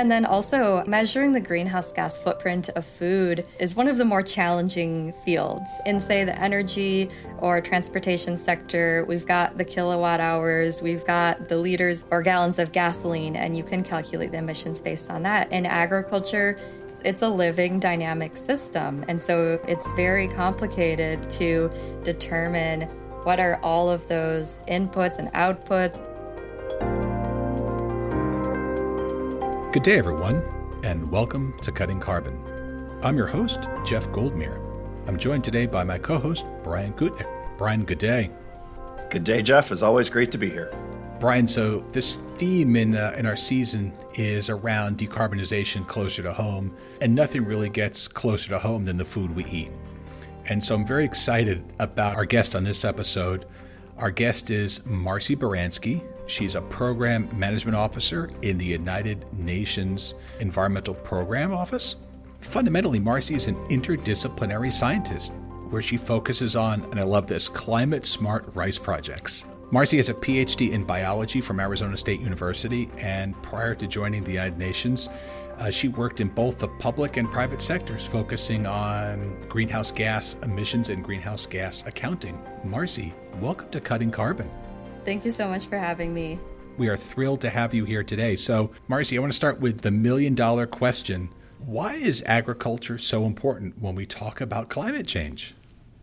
And then also, measuring the greenhouse gas footprint of food is one of the more challenging fields. In, say, the energy or transportation sector, we've got the kilowatt hours, we've got the liters or gallons of gasoline, and you can calculate the emissions based on that. In agriculture, it's a living dynamic system. And so it's very complicated to determine what are all of those inputs and outputs. Good day, everyone, and welcome to Cutting Carbon. I'm your host, Jeff Goldmeer. I'm joined today by my co host, Brian Gutknecht. Brian, good day. Good day, Jeff. It's always great to be here. Brian, so this theme in uh, in our season is around decarbonization closer to home, and nothing really gets closer to home than the food we eat. And so I'm very excited about our guest on this episode. Our guest is Marcy Baranski. She's a program management officer in the United Nations Environmental Program Office. Fundamentally, Marcy is an interdisciplinary scientist where she focuses on, and I love this, climate smart rice projects. Marcy has a PhD in biology from Arizona State University, and prior to joining the United Nations, uh, she worked in both the public and private sectors, focusing on greenhouse gas emissions and greenhouse gas accounting. Marcy, welcome to Cutting Carbon. Thank you so much for having me. We are thrilled to have you here today. So, Marcy, I want to start with the million dollar question Why is agriculture so important when we talk about climate change?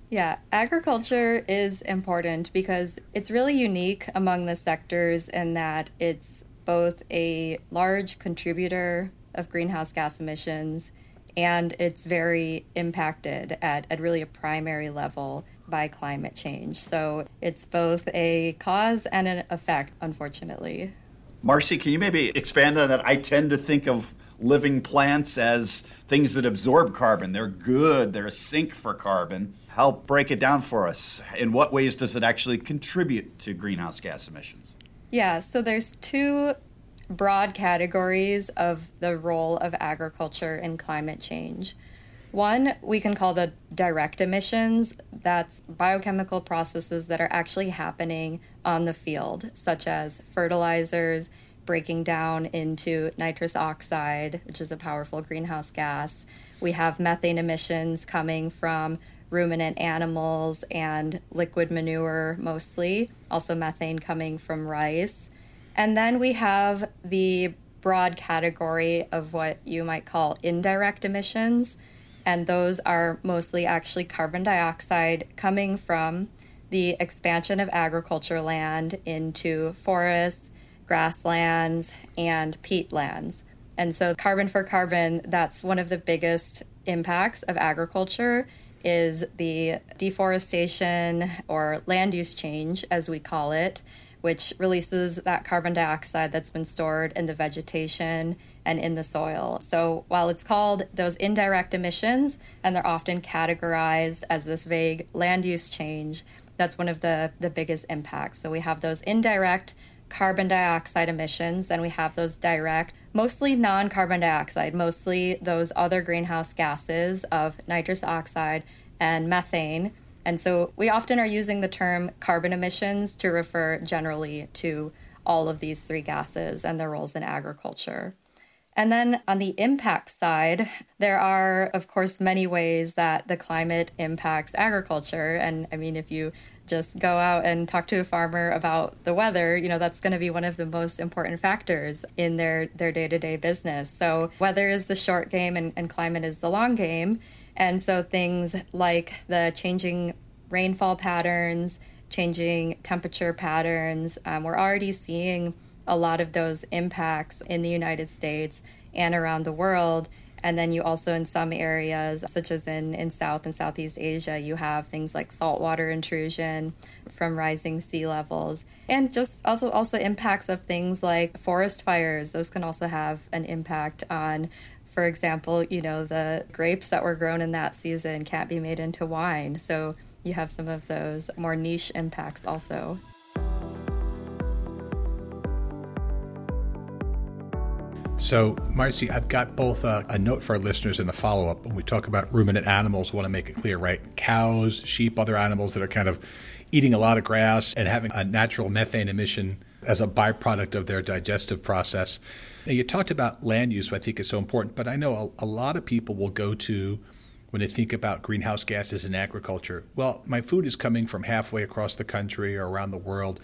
Yeah, agriculture is important because it's really unique among the sectors in that it's both a large contributor of greenhouse gas emissions and it's very impacted at, at really a primary level by climate change. So it's both a cause and an effect, unfortunately. Marcy, can you maybe expand on that? I tend to think of living plants as things that absorb carbon. They're good, they're a sink for carbon. Help break it down for us. In what ways does it actually contribute to greenhouse gas emissions? Yeah, so there's two broad categories of the role of agriculture in climate change. One we can call the direct emissions. That's biochemical processes that are actually happening on the field, such as fertilizers breaking down into nitrous oxide, which is a powerful greenhouse gas. We have methane emissions coming from ruminant animals and liquid manure mostly, also methane coming from rice. And then we have the broad category of what you might call indirect emissions and those are mostly actually carbon dioxide coming from the expansion of agriculture land into forests, grasslands, and peatlands. And so carbon for carbon, that's one of the biggest impacts of agriculture is the deforestation or land use change as we call it which releases that carbon dioxide that's been stored in the vegetation and in the soil. So while it's called those indirect emissions, and they're often categorized as this vague land use change, that's one of the, the biggest impacts. So we have those indirect carbon dioxide emissions, then we have those direct, mostly non carbon dioxide, mostly those other greenhouse gases of nitrous oxide and methane and so we often are using the term carbon emissions to refer generally to all of these three gases and their roles in agriculture. And then on the impact side, there are, of course, many ways that the climate impacts agriculture. And I mean, if you just go out and talk to a farmer about the weather, you know, that's going to be one of the most important factors in their, their day-to-day business. So weather is the short game and, and climate is the long game. And so things like the changing rainfall patterns, changing temperature patterns, um, we're already seeing a lot of those impacts in the United States and around the world. And then you also, in some areas, such as in, in South and Southeast Asia, you have things like saltwater intrusion from rising sea levels, and just also also impacts of things like forest fires. Those can also have an impact on for example, you know, the grapes that were grown in that season can't be made into wine. So you have some of those more niche impacts also. So, Marcy, I've got both a, a note for our listeners and a follow up. When we talk about ruminant animals, want to make it clear, right? Cows, sheep, other animals that are kind of eating a lot of grass and having a natural methane emission as a byproduct of their digestive process. Now, you talked about land use, I think is so important, but I know a, a lot of people will go to when they think about greenhouse gases in agriculture. Well, my food is coming from halfway across the country or around the world.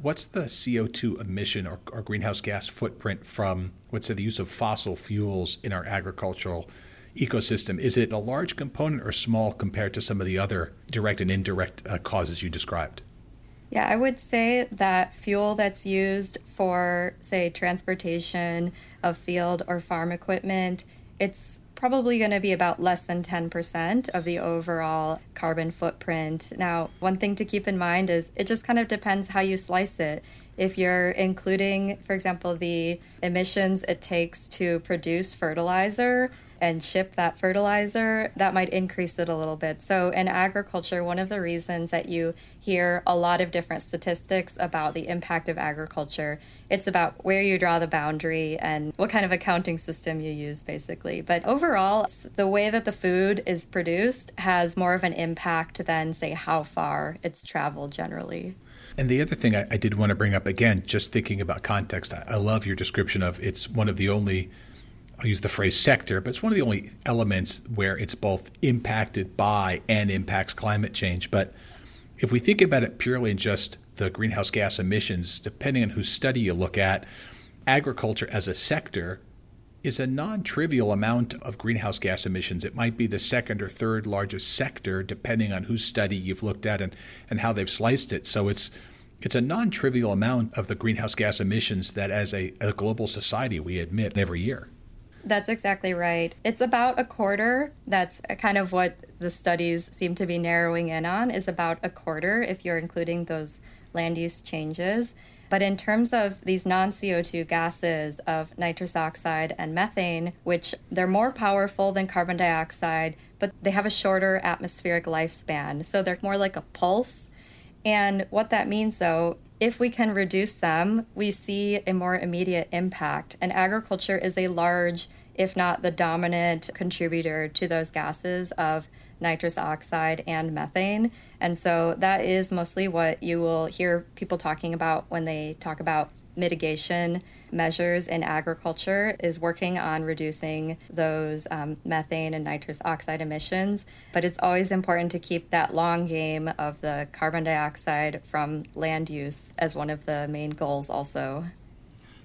What's the CO2 emission or, or greenhouse gas footprint from, let's say, the use of fossil fuels in our agricultural ecosystem? Is it a large component or small compared to some of the other direct and indirect uh, causes you described? Yeah, I would say that fuel that's used for, say, transportation of field or farm equipment, it's probably going to be about less than 10% of the overall carbon footprint. Now, one thing to keep in mind is it just kind of depends how you slice it. If you're including, for example, the emissions it takes to produce fertilizer, and ship that fertilizer, that might increase it a little bit. So, in agriculture, one of the reasons that you hear a lot of different statistics about the impact of agriculture, it's about where you draw the boundary and what kind of accounting system you use, basically. But overall, the way that the food is produced has more of an impact than, say, how far it's traveled generally. And the other thing I, I, did want to bring up again, just thinking about context, I, I love your description of it's one of the only I'll use the phrase sector, but it's one of the only elements where it's both impacted by and impacts climate change. But if we think about it purely in just the greenhouse gas emissions, depending on whose study you look at, agriculture as a sector is a non trivial amount of greenhouse gas emissions. It might be the second or third largest sector, depending on whose study you've looked at and, and how they've sliced it. So it's it's a non trivial amount of the greenhouse gas emissions that, as a, a global society, we emit every year. That's exactly right. It's about a quarter. That's kind of what the studies seem to be narrowing in on, is about a quarter if you're including those land use changes. But in terms of these non CO2 gases of nitrous oxide and methane, which they're more powerful than carbon dioxide, but they have a shorter atmospheric lifespan. So they're more like a pulse. And what that means, though, if we can reduce them, we see a more immediate impact. And agriculture is a large, if not the dominant, contributor to those gases of nitrous oxide and methane. And so that is mostly what you will hear people talking about when they talk about mitigation measures in agriculture is working on reducing those um, methane and nitrous oxide emissions. But it's always important to keep that long game of the carbon dioxide from land use as one of the main goals, also.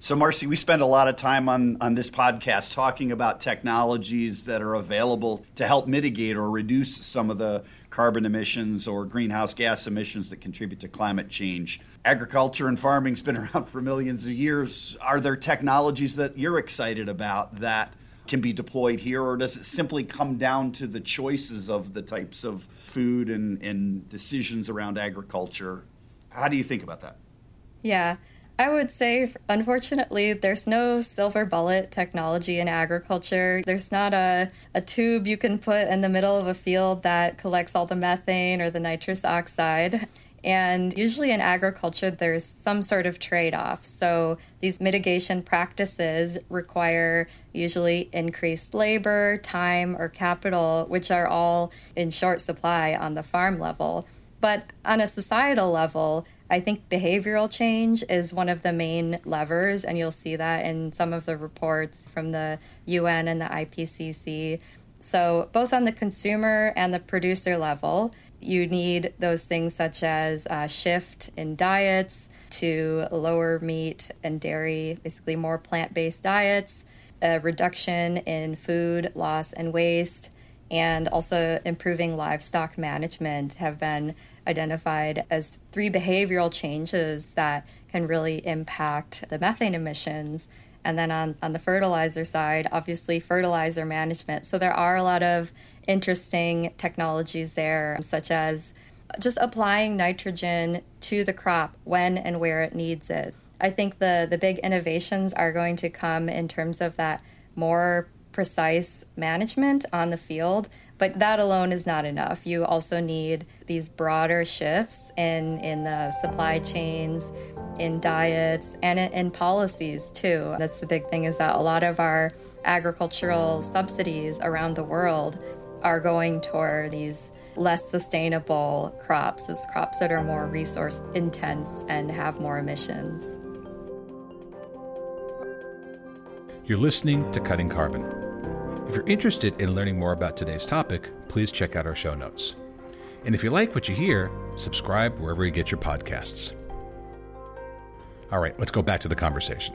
So, Marcy, we spend a lot of time on, on this podcast talking about technologies that are available to help mitigate or reduce some of the carbon emissions or greenhouse gas emissions that contribute to climate change. Agriculture and farming's been around for millions of years. Are there technologies that you're excited about that can be deployed here, or does it simply come down to the choices of the types of food and, and decisions around agriculture? How do you think about that? Yeah. I would say, unfortunately, there's no silver bullet technology in agriculture. There's not a, a tube you can put in the middle of a field that collects all the methane or the nitrous oxide. And usually in agriculture, there's some sort of trade off. So these mitigation practices require usually increased labor, time, or capital, which are all in short supply on the farm level. But on a societal level, I think behavioral change is one of the main levers, and you'll see that in some of the reports from the UN and the IPCC. So, both on the consumer and the producer level, you need those things such as a shift in diets to lower meat and dairy, basically more plant based diets, a reduction in food loss and waste, and also improving livestock management have been identified as three behavioral changes that can really impact the methane emissions. And then on, on the fertilizer side, obviously fertilizer management. So there are a lot of interesting technologies there, such as just applying nitrogen to the crop when and where it needs it. I think the, the big innovations are going to come in terms of that more precise management on the field, but that alone is not enough. You also need these broader shifts in, in the supply chains, in diets, and in, policies too. That's the big thing is that a lot of our agricultural subsidies around the world are going toward these less sustainable crops, as crops that are more resource intense and have more emissions. You're listening to Cutting Carbon. If you're interested in learning more about today's topic, please check out our show notes. And if you like what you hear, subscribe wherever you get your podcasts. All right, let's go back to the conversation.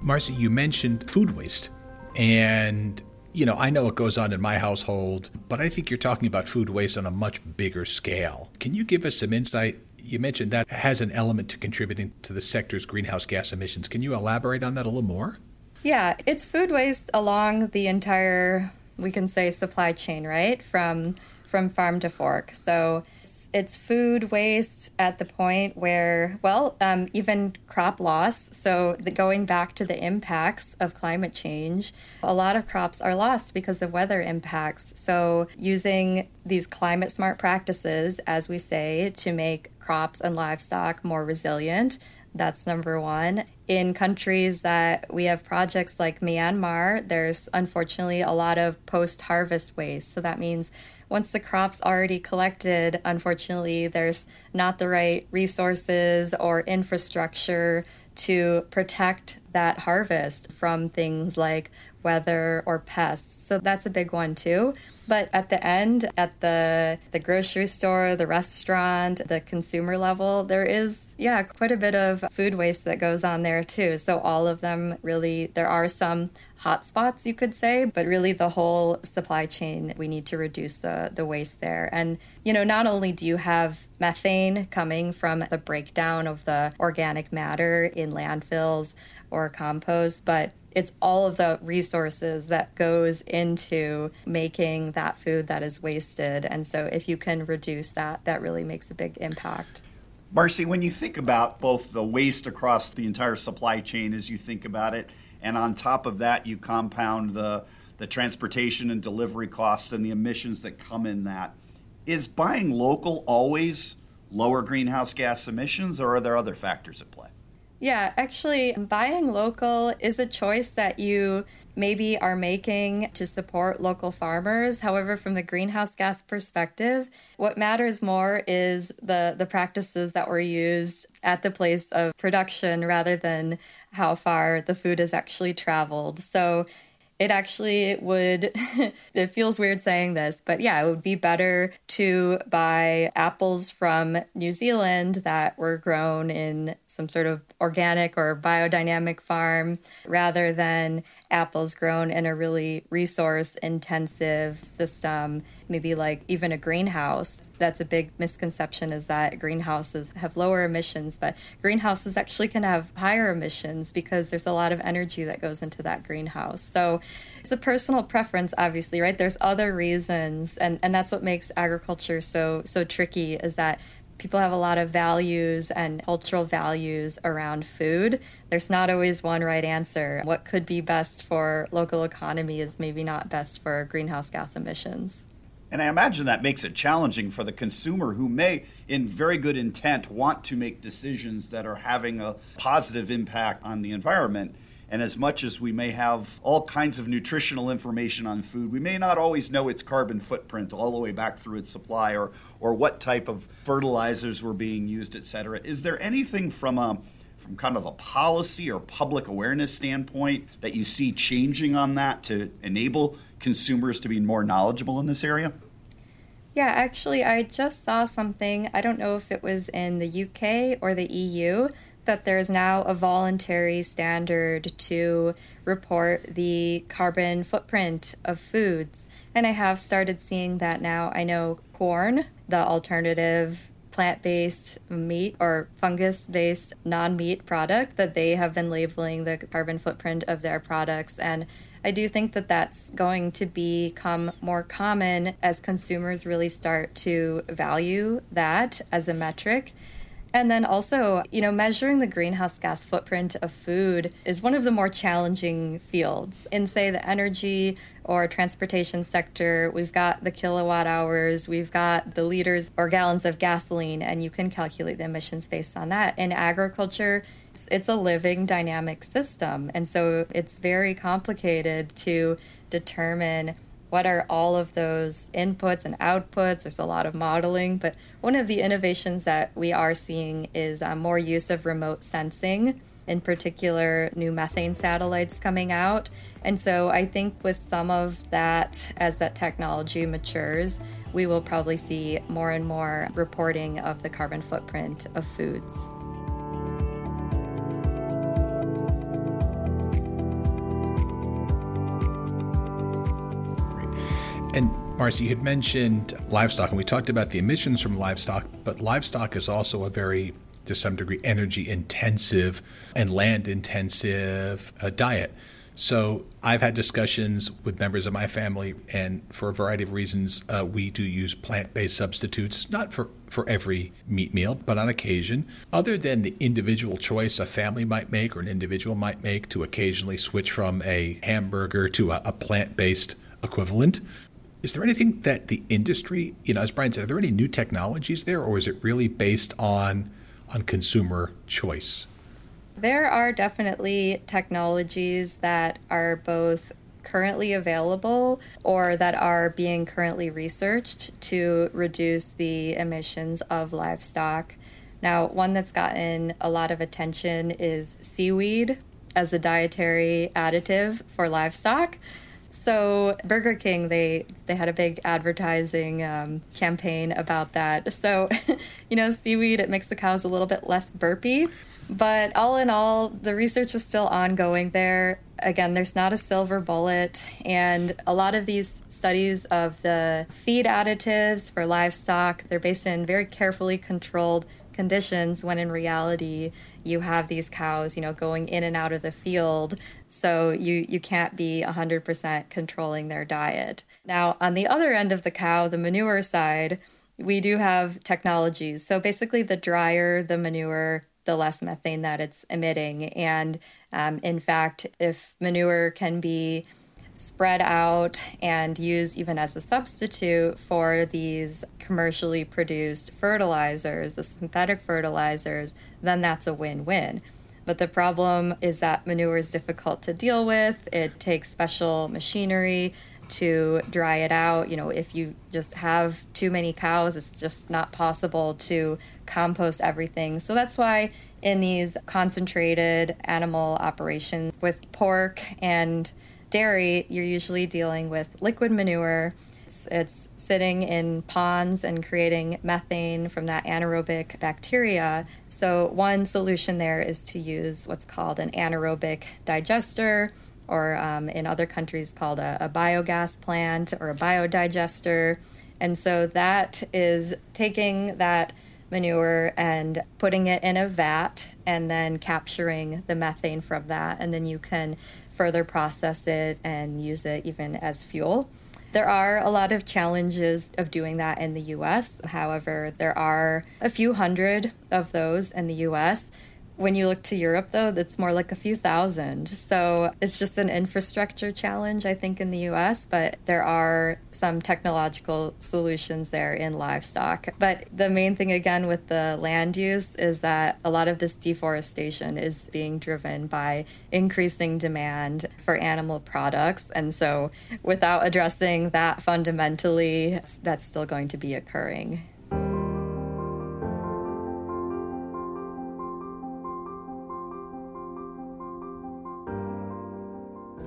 Marcy, you mentioned food waste. And, you know, I know it goes on in my household, but I think you're talking about food waste on a much bigger scale. Can you give us some insight? You mentioned that has an element to contributing to the sector's greenhouse gas emissions. Can you elaborate on that a little more? Yeah, it's food waste along the entire we can say supply chain, right? From from farm to fork. So it's food waste at the point where, well, um, even crop loss. So, the, going back to the impacts of climate change, a lot of crops are lost because of weather impacts. So, using these climate smart practices, as we say, to make crops and livestock more resilient. That's number one. In countries that we have projects like Myanmar, there's unfortunately a lot of post harvest waste. So that means once the crop's already collected, unfortunately, there's not the right resources or infrastructure to protect that harvest from things like weather or pests. So that's a big one too. But at the end, at the the grocery store, the restaurant, the consumer level, there is yeah, quite a bit of food waste that goes on there too. So all of them really there are some hotspots you could say, but really the whole supply chain we need to reduce the the waste there. And you know, not only do you have methane coming from the breakdown of the organic matter in landfills or compost, but it's all of the resources that goes into making that food that is wasted. And so if you can reduce that that really makes a big impact. Marcy when you think about both the waste across the entire supply chain as you think about it and on top of that you compound the the transportation and delivery costs and the emissions that come in that is buying local always lower greenhouse gas emissions or are there other factors at yeah, actually, buying local is a choice that you maybe are making to support local farmers. However, from the greenhouse gas perspective, what matters more is the, the practices that were used at the place of production rather than how far the food has actually traveled. So it actually would it feels weird saying this but yeah it would be better to buy apples from new zealand that were grown in some sort of organic or biodynamic farm rather than apples grown in a really resource intensive system maybe like even a greenhouse. That's a big misconception is that greenhouses have lower emissions but greenhouses actually can have higher emissions because there's a lot of energy that goes into that greenhouse. So it's a personal preference obviously right there's other reasons and and that's what makes agriculture so so tricky is that people have a lot of values and cultural values around food. There's not always one right answer. What could be best for local economy is maybe not best for greenhouse gas emissions. And I imagine that makes it challenging for the consumer who may, in very good intent, want to make decisions that are having a positive impact on the environment. And as much as we may have all kinds of nutritional information on food, we may not always know its carbon footprint all the way back through its supply or, or what type of fertilizers were being used, et cetera. Is there anything from a from kind of a policy or public awareness standpoint that you see changing on that to enable consumers to be more knowledgeable in this area? Yeah, actually, I just saw something. I don't know if it was in the UK or the EU that there's now a voluntary standard to report the carbon footprint of foods. And I have started seeing that now. I know Quorn, the alternative plant based meat or fungus based non meat product, that they have been labeling the carbon footprint of their products. And I do think that that's going to become more common as consumers really start to value that as a metric. And then also, you know, measuring the greenhouse gas footprint of food is one of the more challenging fields. In, say, the energy or transportation sector, we've got the kilowatt hours, we've got the liters or gallons of gasoline, and you can calculate the emissions based on that. In agriculture, it's, a living dynamic system. And so it's very complicated to determine what are all of those inputs and outputs? There's a lot of modeling, but one of the innovations that we are seeing is uh, more use of remote sensing in particular new methane satellites coming out. And so I think with some of that, as that technology matures, we will probably see more and more reporting of the carbon footprint of foods. Marcy, you had mentioned livestock, and we talked about the emissions from livestock, but livestock is also a very to some degree energy intensive and land intensive uh, diet. So I've had discussions with members of my family, and for a variety of reasons, uh, we do use plant-based substitutes, not for, for every meat meal, but on occasion. Other than the individual choice a family might make or an individual might make to occasionally switch from a hamburger to a, a plant-based equivalent, is there anything that the industry, you know, as Brian said, are there any new technologies there, or is it really based on on consumer choice? There are definitely technologies that are both currently available or that are being currently researched to reduce the emissions of livestock. Now, one that's gotten a lot of attention is seaweed as a dietary additive for livestock. So Burger King, they they had a big advertising um, campaign about that. So, you know, seaweed it makes the cows a little bit less burpy. But all in all, the research is still ongoing there. Again, there's not a silver bullet, and a lot of these studies of the feed additives for livestock, they're based in very carefully controlled conditions when in reality you have these cows you know going in and out of the field. So you you can't be 100% controlling their diet. Now on the other end of the cow the manure side we do have technologies. So basically the drier the manure the less methane that it's emitting. And um, in fact if manure can be spread out and used even as a substitute for these commercially produced fertilizers, the synthetic fertilizers, then that's a win win. But the problem is that manure is difficult to deal with. It takes special machinery to dry it out. You know, if you just have too many cows, it's just not possible to compost everything. So that's why in these concentrated animal operations with pork and dairy, you're usually dealing with liquid manure. It's, it's, sitting in ponds and creating methane from that anaerobic bacteria. So, one solution there is to use what's called an anaerobic digester, or um, in other countries called a, a biogas plant or a biodigester. And so, that is taking that manure and putting it in a vat and then capturing the methane from that. And then you can further process it and use it even as fuel. There are a lot of challenges of doing that in the US. However, there are a few hundred of those in the US. When you look to Europe, though, that's more like a few thousand. So it's just an infrastructure challenge, I think, in the US, but there are some technological solutions there in livestock. But the main thing, again, with the land use is that a lot of this deforestation is being driven by increasing demand for animal products. And so without addressing that fundamentally, that's still going to be occurring.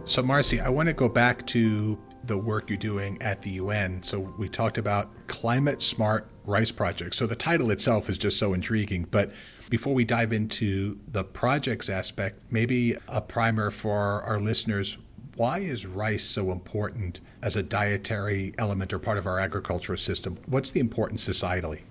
So, Marcy, I want to go back to the work you're doing at the UN. So, we talked about climate smart rice projects. So, the title itself is just so intriguing. But before we dive into the projects aspect, maybe a primer for our listeners. Why is rice so important as a dietary element or part of our agricultural system? What's the importance societally?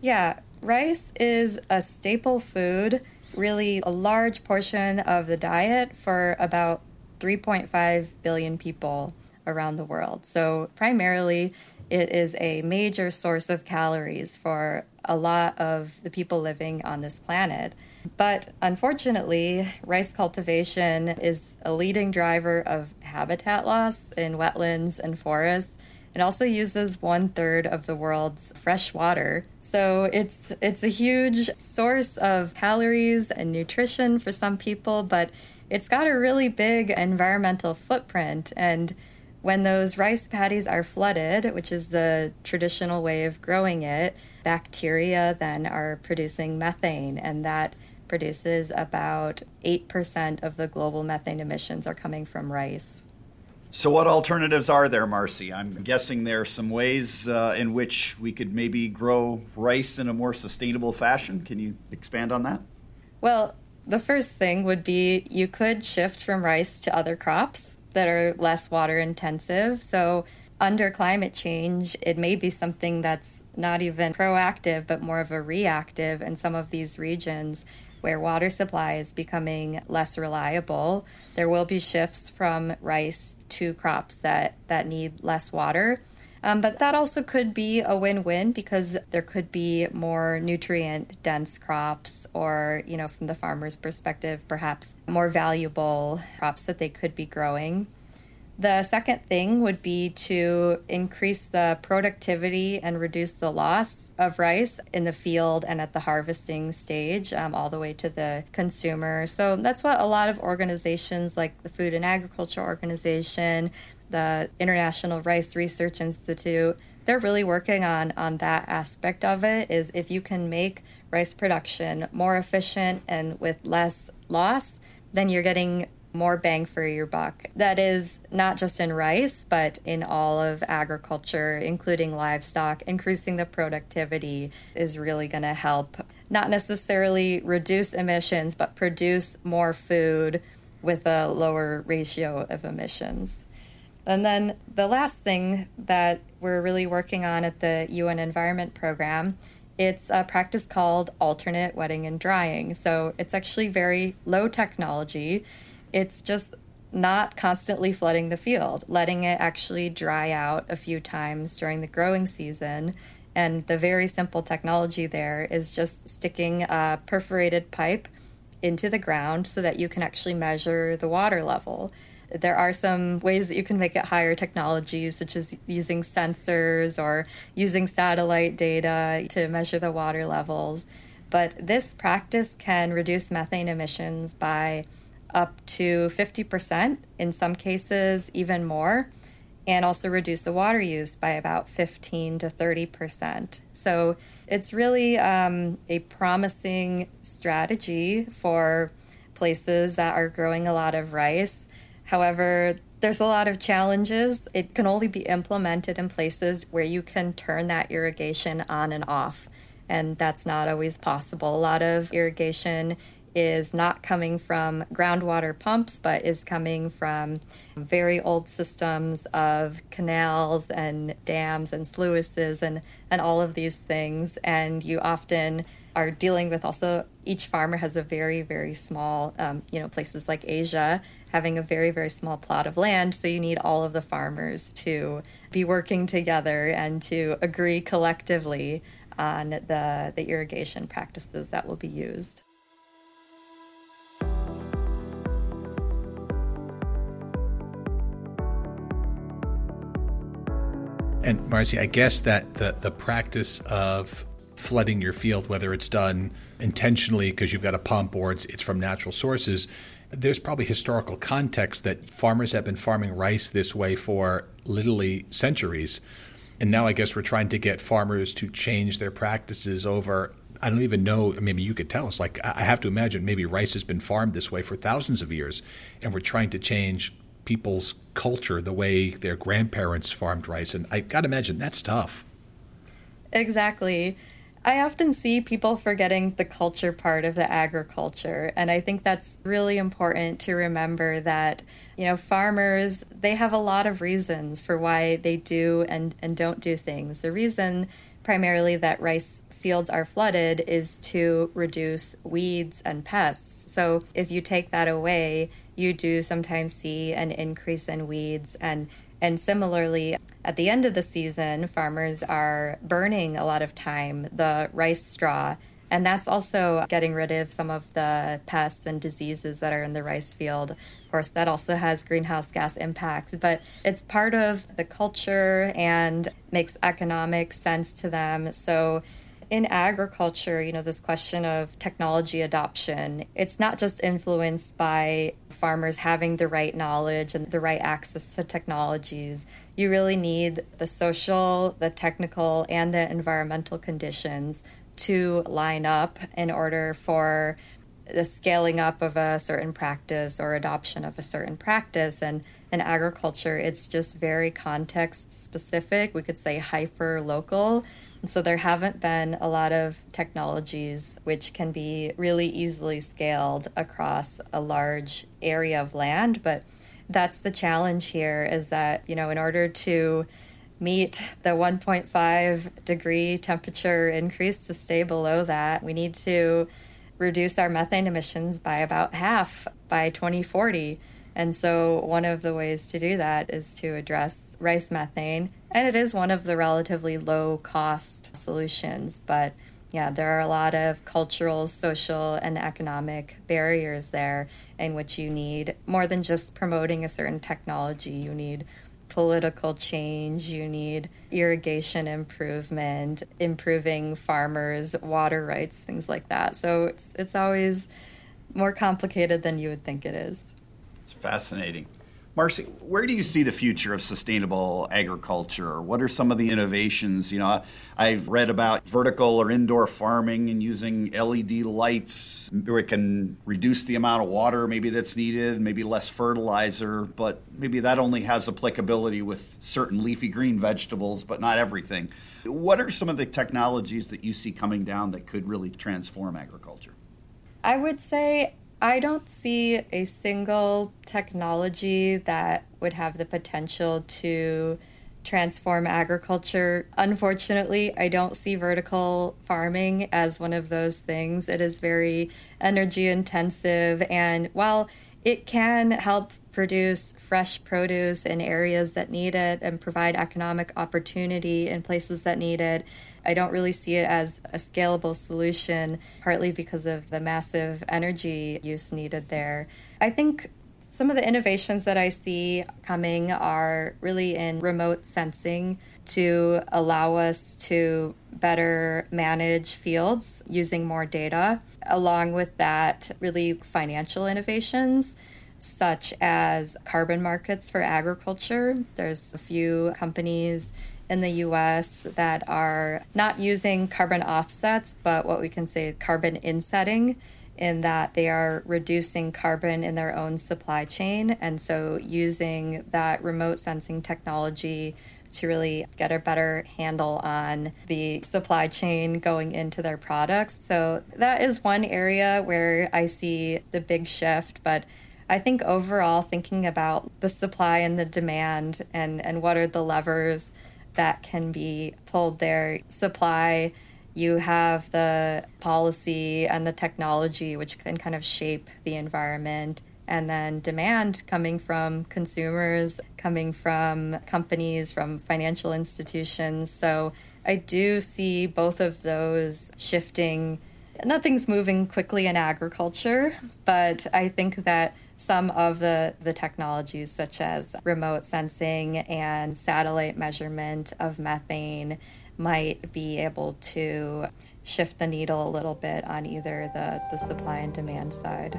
Yeah, rice is a staple food, really a large portion of the diet for about 3.5 billion people around the world. So, primarily, it is a major source of calories for a lot of the people living on this planet. But unfortunately, rice cultivation is a leading driver of habitat loss in wetlands and forests. It also uses one third of the world's fresh water. So it's it's a huge source of calories and nutrition for some people, but it's got a really big environmental footprint. And When those rice paddies are flooded, which is the traditional way of growing it, bacteria then are producing methane, and that produces about 8% of the global methane emissions are coming from rice. So, what alternatives are there, Marcy? I'm guessing there are some ways uh, in which we could maybe grow rice in a more sustainable fashion. Can you expand on that? Well, the first thing would be you could shift from rice to other crops that are less water intensive. So, under climate change, it may be something that's not even proactive, but more of a reactive in some of these regions where water supply is becoming less reliable, there will be shifts from rice to crops that, that need less water. Um, but that also could be a win-win because there could be more nutrient dense crops or you know from the farmer's perspective perhaps more valuable crops that they could be growing the second thing would be to increase the productivity and reduce the loss of rice in the field and at the harvesting stage, um, all the way to the consumer. So that's what a lot of organizations like the Food and Agriculture Organization, the International Rice Research Institute, they're really working on on that aspect of it is if you can make rice production more efficient and with less loss then you're getting more bang for your buck. That is not just in rice, but in all of agriculture, including livestock. Increasing the productivity is really going to help not necessarily reduce emissions, but produce more food with a lower ratio of emissions. And then the last thing that we're really working on at the UN Environment Program it's a practice called alternate wetting and drying. So it's actually very low technology. It's just not constantly flooding the field, letting it actually dry out a few times during the growing season. And the very simple technology there is just sticking a perforated pipe into the ground so that you can actually measure the water level. There are some ways that you can make it higher technologies, such as using sensors or using satellite data to measure the water levels. But this practice can reduce methane emissions by up to 50%, in some cases, even more, and also reduce the water use by about 15 to 30%. So it's really um, a promising strategy for places that are growing a lot of rice. However, there's a lot of challenges. It can only be implemented in places where you can turn that irrigation on and off. And that's not always possible. A lot of irrigation is not coming from groundwater pumps, but is coming from very old systems of canals and dams and sluices and, and all of these things. And you often are dealing with also each farmer has a very, very small, um, you know, places like Asia having a very, very small plot of land. So you need all of the farmers to be working together and to agree collectively on the, the irrigation practices that will be used. And Marcy, I guess that the, the practice of flooding your field, whether it's done intentionally because you've got a pump or it's, it's from natural sources, there's probably historical context that farmers have been farming rice this way for literally centuries. And now I guess we're trying to get farmers to change their practices over. I don't even know. Maybe you could tell us. Like, I have to imagine maybe rice has been farmed this way for thousands of years, and we're trying to change people's culture the way their grandparents farmed rice. And I got to imagine that's tough. Exactly. I often see people forgetting the culture part of the agriculture. And I think that's really important to remember that, you know, farmers, they have a lot of reasons for why they do and, and don't do things. The reason primarily that rice fields are flooded is to reduce weeds and pests. So if you take that away, you do sometimes see an increase in weeds and and similarly at the end of the season farmers are burning a lot of time the rice straw and that's also getting rid of some of the pests and diseases that are in the rice field. Of course, that also has greenhouse gas impacts, but it's part of the culture and makes economic sense to them. So in agriculture, you know, this question of technology adoption, it's not just influenced by farmers having the right knowledge and the right access to technologies. You really need the social, the technical, and the environmental conditions to line up in order for the scaling up of a certain practice or adoption of a certain practice. And in agriculture it's just very context specific we could say hyper local so there haven't been a lot of technologies which can be really easily scaled across a large area of land. But that's the challenge here is that, you know, in order to meet the 1.5 degree temperature increase to stay below that, we need to reduce our methane emissions by about half by 2040. And so, one of the ways to do that is to address rice methane. And it is one of the relatively low cost solutions. But yeah, there are a lot of cultural, social, and economic barriers there in which you need more than just promoting a certain technology. You need political change, you need irrigation improvement, improving farmers' water rights, things like that. So it's, it's always more complicated than you would think it is. Fascinating. Marcy, where do you see the future of sustainable agriculture? What are some of the innovations? You know, I've read about vertical or indoor farming and using LED lights where it can reduce the amount of water maybe that's needed, maybe less fertilizer, but maybe that only has applicability with certain leafy green vegetables, but not everything. What are some of the technologies that you see coming down that could really transform agriculture? I would say I don't see a single technology that would have the potential to transform agriculture. Unfortunately, I don't see vertical farming as one of those things. It is very energy intensive, and while it can help produce fresh produce in areas that need it and provide economic opportunity in places that need it. I don't really see it as a scalable solution, partly because of the massive energy use needed there. I think some of the innovations that I see coming are really in remote sensing to allow us to better manage fields using more data. Along with that, really financial innovations such as carbon markets for agriculture. There's a few companies in the US that are not using carbon offsets, but what we can say carbon insetting in that they are reducing carbon in their own supply chain. And so using that remote sensing technology to really get a better handle on the supply chain going into their products. So that is one area where I see the big shift. But I think overall, thinking about the supply and the demand and, and what are the levers that can be pulled there, supply you have the policy and the technology, which can kind of shape the environment. And then demand coming from consumers, coming from companies, from financial institutions. So I do see both of those shifting. Nothing's moving quickly in agriculture, but I think that some of the, the technologies, such as remote sensing and satellite measurement of methane, might be able to shift the needle a little bit on either the, the supply and demand side.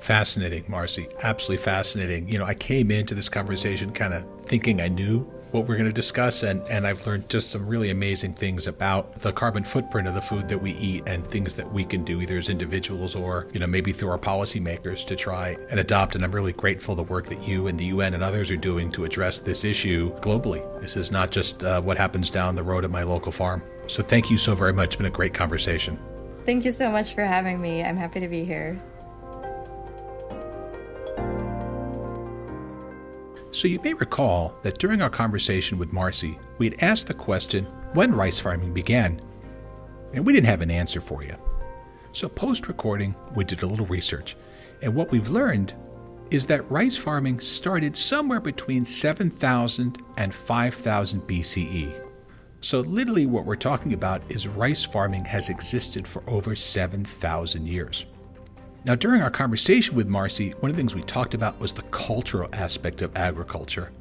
Fascinating, Marcy. Absolutely fascinating. You know, I came into this conversation kind of thinking I knew what we're going to discuss, and, and I've learned just some really amazing things about the carbon footprint of the food that we eat and things that we can do either as individuals or, you know, maybe through our policymakers to try and adopt. And I'm really grateful the work that you and the UN and others are doing to address this issue globally. This is not just uh, what happens down the road at my local farm. So thank you so very much. It's been a great conversation. Thank you so much for having me. I'm happy to be here. So you may recall that during our conversation with Marcy, we had asked the question when rice farming began, and we didn't have an answer for you. So post recording, we did a little research, and what we've learned is that rice farming started somewhere between 7000 and 5000 BCE. So, literally, what we're talking about is rice farming has existed for over 7,000 years. Now, during our conversation with Marcy, one of the things we talked about was the cultural aspect of agriculture.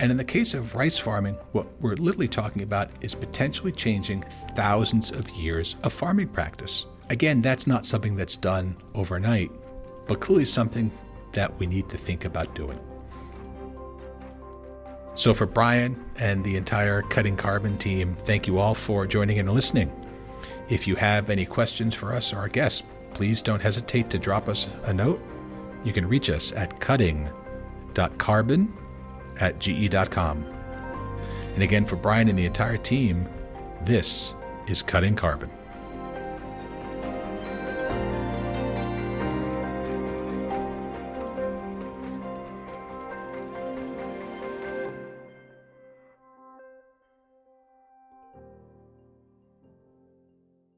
And in the case of rice farming, what we're literally talking about is potentially changing thousands of years of farming practice. Again, that's not something that's done overnight, but clearly something that we need to think about doing. So, for Brian and the entire Cutting Carbon team, thank you all for joining in and listening. If you have any questions for us or our guests, please don't hesitate to drop us a note. You can reach us at cutting.carbon at ge.com. And again, for Brian and the entire team, this is Cutting Carbon.